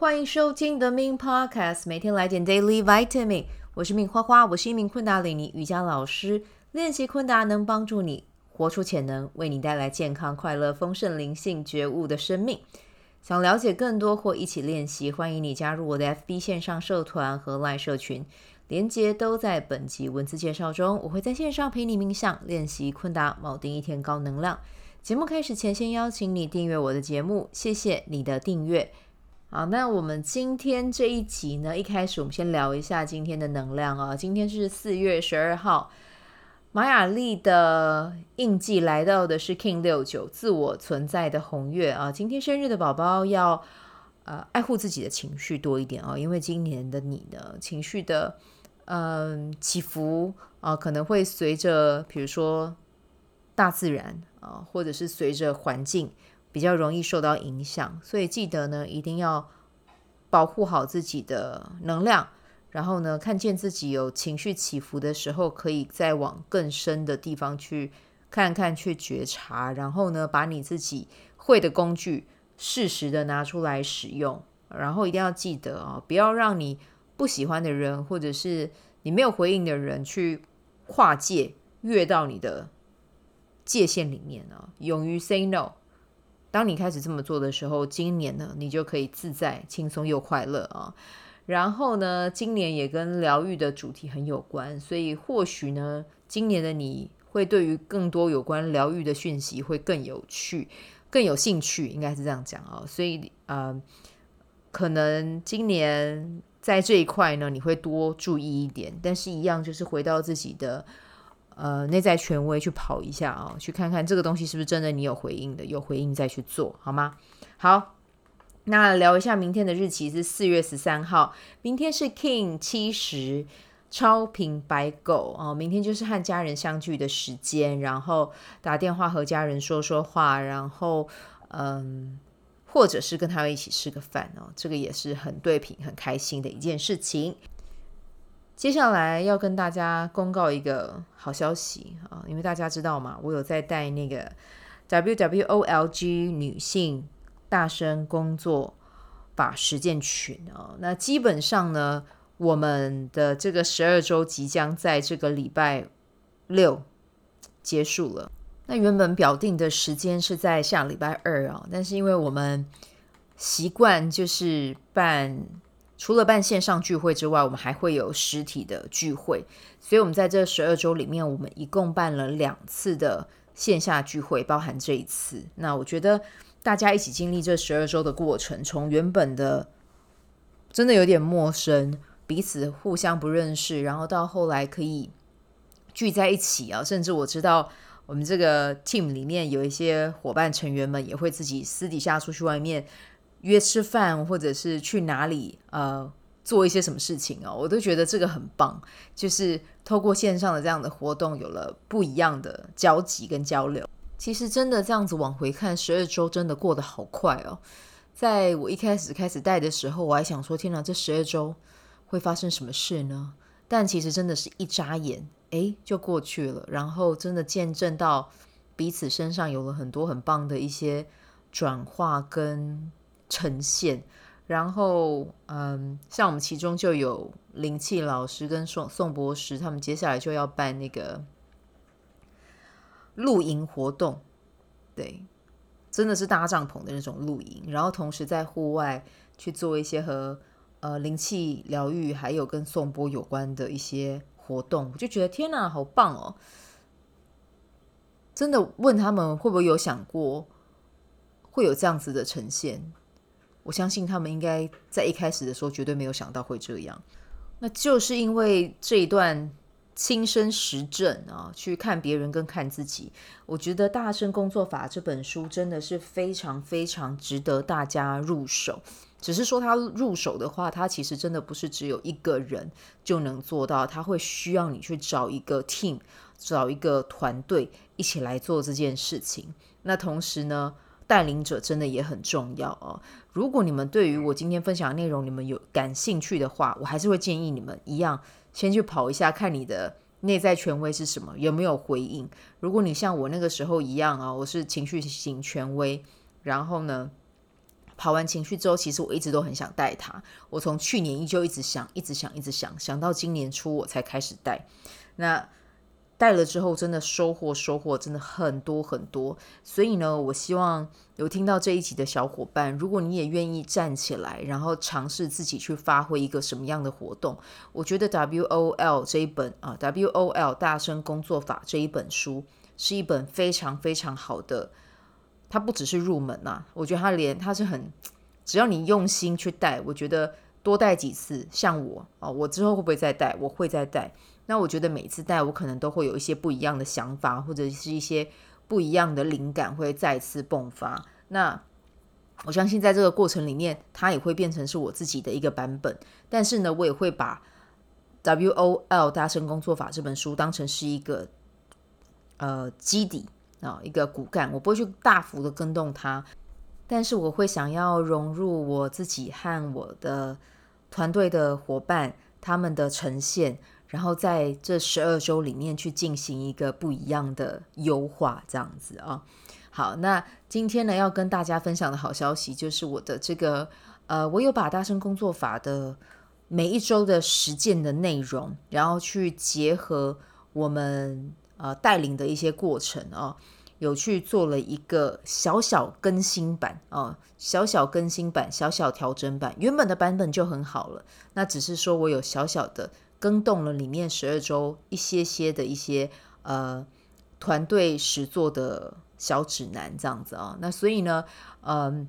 欢迎收听 The Min Podcast，每天来点 Daily Vitamin。我是 Min 花花，我是一名昆达里尼瑜伽老师。练习昆达能帮助你活出潜能，为你带来健康、快乐、丰盛、灵性觉悟的生命。想了解更多或一起练习，欢迎你加入我的 FB 线上社团和 LINE 社群，连接都在本集文字介绍中。我会在线上陪你冥想练习昆达，锚定一天高能量。节目开始前，先邀请你订阅我的节目，谢谢你的订阅。好，那我们今天这一集呢，一开始我们先聊一下今天的能量啊。今天是四月十二号，玛雅历的印记来到的是 King 六九，自我存在的红月啊。今天生日的宝宝要呃爱护自己的情绪多一点啊，因为今年的你呢，情绪的嗯、起伏啊，可能会随着比如说大自然啊，或者是随着环境。比较容易受到影响，所以记得呢，一定要保护好自己的能量。然后呢，看见自己有情绪起伏的时候，可以再往更深的地方去看看，去觉察。然后呢，把你自己会的工具适时的拿出来使用。然后一定要记得啊，不要让你不喜欢的人，或者是你没有回应的人，去跨界越到你的界限里面啊。勇于 say no。当你开始这么做的时候，今年呢，你就可以自在、轻松又快乐啊。然后呢，今年也跟疗愈的主题很有关，所以或许呢，今年的你会对于更多有关疗愈的讯息会更有趣、更有兴趣，应该是这样讲啊。所以呃，可能今年在这一块呢，你会多注意一点，但是一样就是回到自己的。呃，内在权威去跑一下啊，去看看这个东西是不是真的你有回应的，有回应再去做好吗？好，那聊一下明天的日期是四月十三号，明天是 King 七十超频白狗哦，明天就是和家人相聚的时间，然后打电话和家人说说话，然后嗯，或者是跟他们一起吃个饭哦，这个也是很对频、很开心的一件事情。接下来要跟大家公告一个好消息啊，因为大家知道嘛，我有在带那个 WWOLG 女性大声工作法实践群啊。那基本上呢，我们的这个十二周即将在这个礼拜六结束了。那原本表定的时间是在下礼拜二啊，但是因为我们习惯就是办。除了办线上聚会之外，我们还会有实体的聚会，所以，我们在这十二周里面，我们一共办了两次的线下聚会，包含这一次。那我觉得大家一起经历这十二周的过程，从原本的真的有点陌生，彼此互相不认识，然后到后来可以聚在一起啊，甚至我知道我们这个 team 里面有一些伙伴成员们也会自己私底下出去外面。约吃饭，或者是去哪里呃做一些什么事情哦，我都觉得这个很棒。就是透过线上的这样的活动，有了不一样的交集跟交流。其实真的这样子往回看，十二周真的过得好快哦。在我一开始开始带的时候，我还想说：天哪，这十二周会发生什么事呢？但其实真的是一眨眼，诶，就过去了。然后真的见证到彼此身上有了很多很棒的一些转化跟。呈现，然后嗯，像我们其中就有灵气老师跟宋宋博士，他们接下来就要办那个露营活动，对，真的是搭帐篷的那种露营，然后同时在户外去做一些和呃灵气疗愈还有跟颂钵有关的一些活动，我就觉得天哪，好棒哦！真的问他们会不会有想过会有这样子的呈现？我相信他们应该在一开始的时候绝对没有想到会这样，那就是因为这一段亲身实证啊，去看别人跟看自己。我觉得《大声工作法》这本书真的是非常非常值得大家入手。只是说他入手的话，他其实真的不是只有一个人就能做到，他会需要你去找一个 team，找一个团队一起来做这件事情。那同时呢，带领者真的也很重要哦。如果你们对于我今天分享的内容，你们有感兴趣的话，我还是会建议你们一样先去跑一下，看你的内在权威是什么，有没有回应。如果你像我那个时候一样啊，我是情绪型权威，然后呢，跑完情绪之后，其实我一直都很想带他。我从去年依旧一直想，一直想，一直想，想到今年初我才开始带。那带了之后，真的收获收获真的很多很多。所以呢，我希望有听到这一集的小伙伴，如果你也愿意站起来，然后尝试自己去发挥一个什么样的活动，我觉得 W O L 这一本啊，W O L 大声工作法这一本书是一本非常非常好的。它不只是入门呐、啊，我觉得它连它是很，只要你用心去带，我觉得多带几次，像我啊，我之后会不会再带？我会再带。那我觉得每次带，我可能都会有一些不一样的想法，或者是一些不一样的灵感会再次迸发。那我相信在这个过程里面，它也会变成是我自己的一个版本。但是呢，我也会把 W O L 大声工作法这本书当成是一个呃基底。啊，一个骨干，我不会去大幅的跟动它，但是我会想要融入我自己和我的团队的伙伴他们的呈现，然后在这十二周里面去进行一个不一样的优化，这样子啊。好，那今天呢，要跟大家分享的好消息就是我的这个呃，我有把大声工作法的每一周的实践的内容，然后去结合我们。呃，带领的一些过程啊、哦，有去做了一个小小更新版、哦，小小更新版，小小调整版，原本的版本就很好了。那只是说我有小小的更动了里面十二周一些些的一些呃团队实作的小指南这样子啊、哦。那所以呢，嗯、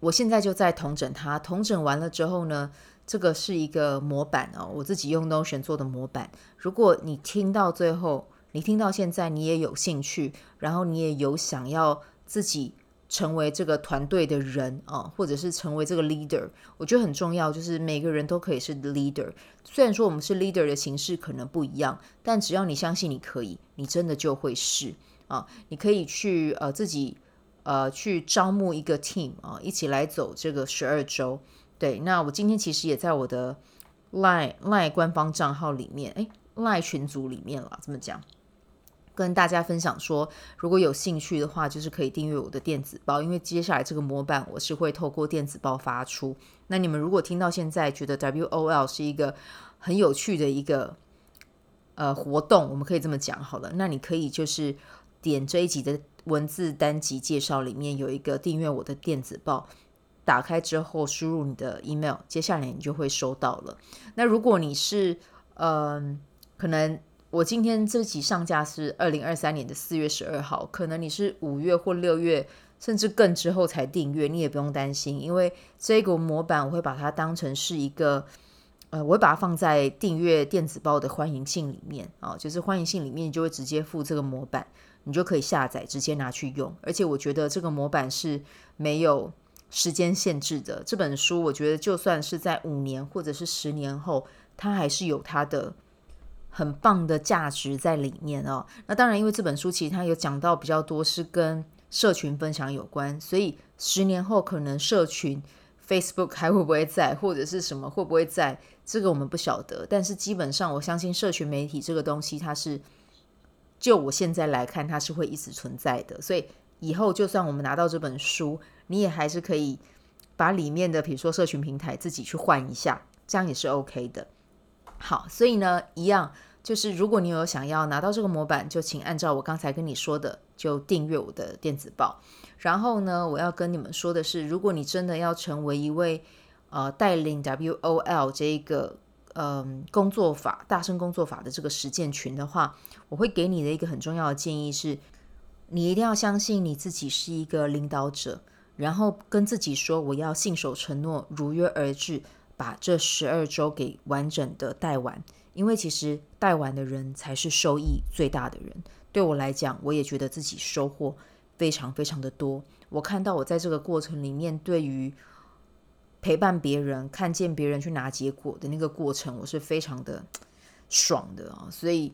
我现在就在统整它，统整完了之后呢。这个是一个模板哦，我自己用 Notion 做的模板。如果你听到最后，你听到现在，你也有兴趣，然后你也有想要自己成为这个团队的人啊，或者是成为这个 leader，我觉得很重要，就是每个人都可以是 leader。虽然说我们是 leader 的形式可能不一样，但只要你相信你可以，你真的就会是啊。你可以去呃自己呃去招募一个 team 啊，一起来走这个十二周。对，那我今天其实也在我的 Line Line 官方账号里面，哎，Line 群组里面了，这么讲，跟大家分享说，如果有兴趣的话，就是可以订阅我的电子报，因为接下来这个模板我是会透过电子报发出。那你们如果听到现在觉得 WOL 是一个很有趣的一个呃活动，我们可以这么讲好了，那你可以就是点这一集的文字单集介绍里面有一个订阅我的电子报。打开之后，输入你的 email，接下来你就会收到了。那如果你是，嗯、可能我今天这集上架是二零二三年的四月十二号，可能你是五月或六月，甚至更之后才订阅，你也不用担心，因为这个模板我会把它当成是一个，呃，我会把它放在订阅电子报的欢迎信里面啊，就是欢迎信里面就会直接附这个模板，你就可以下载，直接拿去用。而且我觉得这个模板是没有。时间限制的这本书，我觉得就算是在五年或者是十年后，它还是有它的很棒的价值在里面哦。那当然，因为这本书其实它有讲到比较多是跟社群分享有关，所以十年后可能社群 Facebook 还会不会在，或者是什么会不会在，这个我们不晓得。但是基本上，我相信社群媒体这个东西，它是就我现在来看，它是会一直存在的。所以以后就算我们拿到这本书，你也还是可以把里面的，比如说社群平台自己去换一下，这样也是 OK 的。好，所以呢，一样就是如果你有想要拿到这个模板，就请按照我刚才跟你说的，就订阅我的电子报。然后呢，我要跟你们说的是，如果你真的要成为一位呃带领 WOL 这一个嗯、工作法大声工作法的这个实践群的话，我会给你的一个很重要的建议是，你一定要相信你自己是一个领导者。然后跟自己说，我要信守承诺，如约而至，把这十二周给完整的带完。因为其实带完的人才是收益最大的人。对我来讲，我也觉得自己收获非常非常的多。我看到我在这个过程里面，对于陪伴别人、看见别人去拿结果的那个过程，我是非常的爽的啊！所以。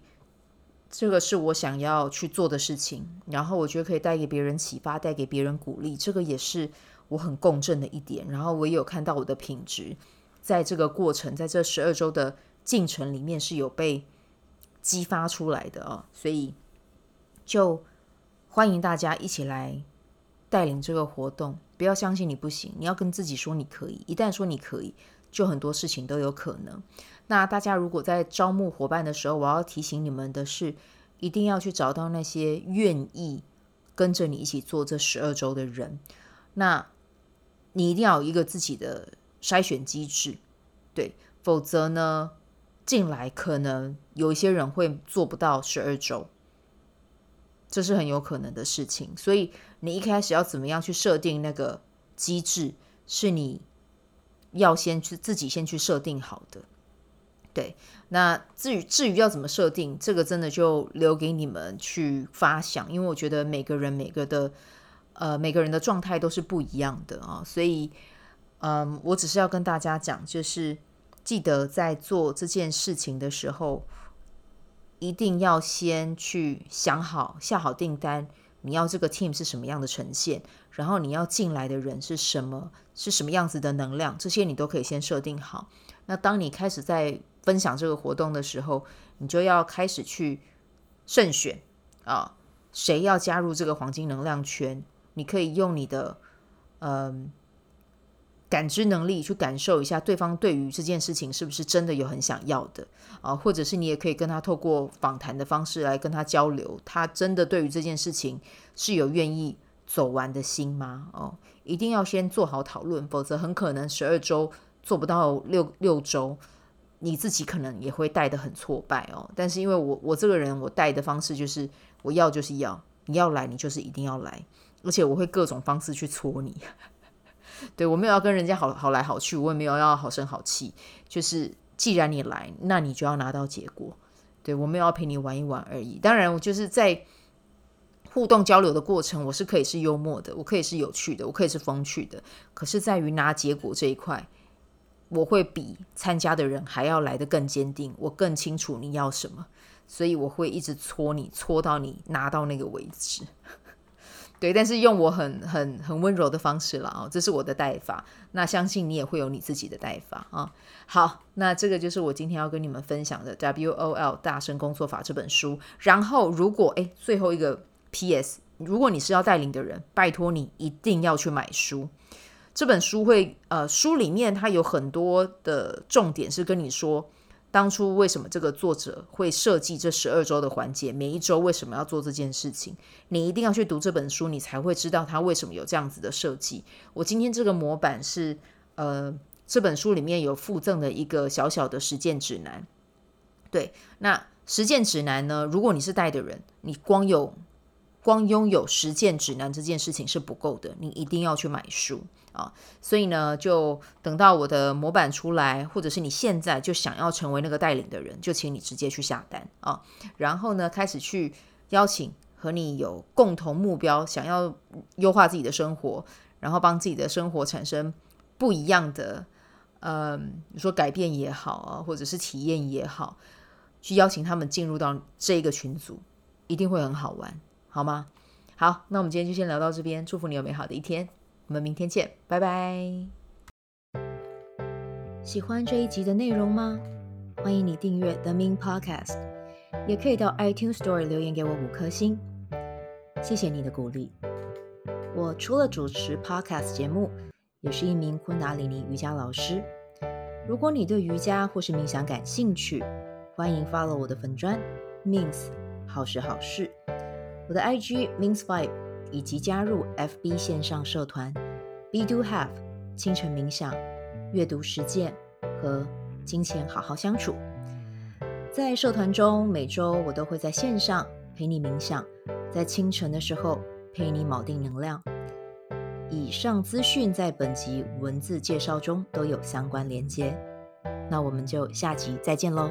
这个是我想要去做的事情，然后我觉得可以带给别人启发，带给别人鼓励，这个也是我很共振的一点。然后我也有看到我的品质，在这个过程，在这十二周的进程里面是有被激发出来的啊，所以就欢迎大家一起来带领这个活动。不要相信你不行，你要跟自己说你可以。一旦说你可以，就很多事情都有可能。那大家如果在招募伙伴的时候，我要提醒你们的是，一定要去找到那些愿意跟着你一起做这十二周的人。那你一定要有一个自己的筛选机制，对，否则呢，进来可能有一些人会做不到十二周，这是很有可能的事情。所以你一开始要怎么样去设定那个机制，是你要先去自己先去设定好的。对，那至于至于要怎么设定，这个真的就留给你们去发想，因为我觉得每个人每个的呃每个人的状态都是不一样的啊，所以嗯，我只是要跟大家讲，就是记得在做这件事情的时候，一定要先去想好下好订单，你要这个 team 是什么样的呈现，然后你要进来的人是什么是什么样子的能量，这些你都可以先设定好。那当你开始在分享这个活动的时候，你就要开始去慎选啊，谁要加入这个黄金能量圈？你可以用你的嗯、感知能力去感受一下对方对于这件事情是不是真的有很想要的啊，或者是你也可以跟他透过访谈的方式来跟他交流，他真的对于这件事情是有愿意走完的心吗？哦，一定要先做好讨论，否则很可能十二周做不到六六周。你自己可能也会带得很挫败哦，但是因为我我这个人我带的方式就是我要就是要，你要来你就是一定要来，而且我会各种方式去戳你，对，我没有要跟人家好好来好去，我也没有要好声好气，就是既然你来，那你就要拿到结果，对，我没有要陪你玩一玩而已。当然，我就是在互动交流的过程，我是可以是幽默的，我可以是有趣的，我可以是风趣的，可是在于拿结果这一块。我会比参加的人还要来得更坚定，我更清楚你要什么，所以我会一直搓你，搓到你拿到那个为止。对，但是用我很很很温柔的方式了啊，这是我的带法。那相信你也会有你自己的带法啊。好，那这个就是我今天要跟你们分享的《WOL 大声工作法》这本书。然后，如果诶，最后一个 PS，如果你是要带领的人，拜托你一定要去买书。这本书会，呃，书里面它有很多的重点是跟你说，当初为什么这个作者会设计这十二周的环节，每一周为什么要做这件事情，你一定要去读这本书，你才会知道他为什么有这样子的设计。我今天这个模板是，呃，这本书里面有附赠的一个小小的实践指南。对，那实践指南呢，如果你是带的人，你光有光拥有实践指南这件事情是不够的，你一定要去买书。啊，所以呢，就等到我的模板出来，或者是你现在就想要成为那个带领的人，就请你直接去下单啊。然后呢，开始去邀请和你有共同目标，想要优化自己的生活，然后帮自己的生活产生不一样的，嗯，说改变也好啊，或者是体验也好，去邀请他们进入到这一个群组，一定会很好玩，好吗？好，那我们今天就先聊到这边，祝福你有美好的一天。我们明天见，拜拜。喜欢这一集的内容吗？欢迎你订阅 The Min Podcast，也可以到 iTunes Store 留言给我五颗星，谢谢你的鼓励。我除了主持 Podcast 节目，也是一名昆达里尼瑜伽老师。如果你对瑜伽或是冥想感兴趣，欢迎 follow 我的粉专 Mins 好时好事，我的 IG Mins Five。以及加入 FB 线上社团 Be Do Have 清晨冥想、阅读实践和金钱好好相处。在社团中，每周我都会在线上陪你冥想，在清晨的时候陪你锚定能量。以上资讯在本集文字介绍中都有相关连接。那我们就下集再见喽。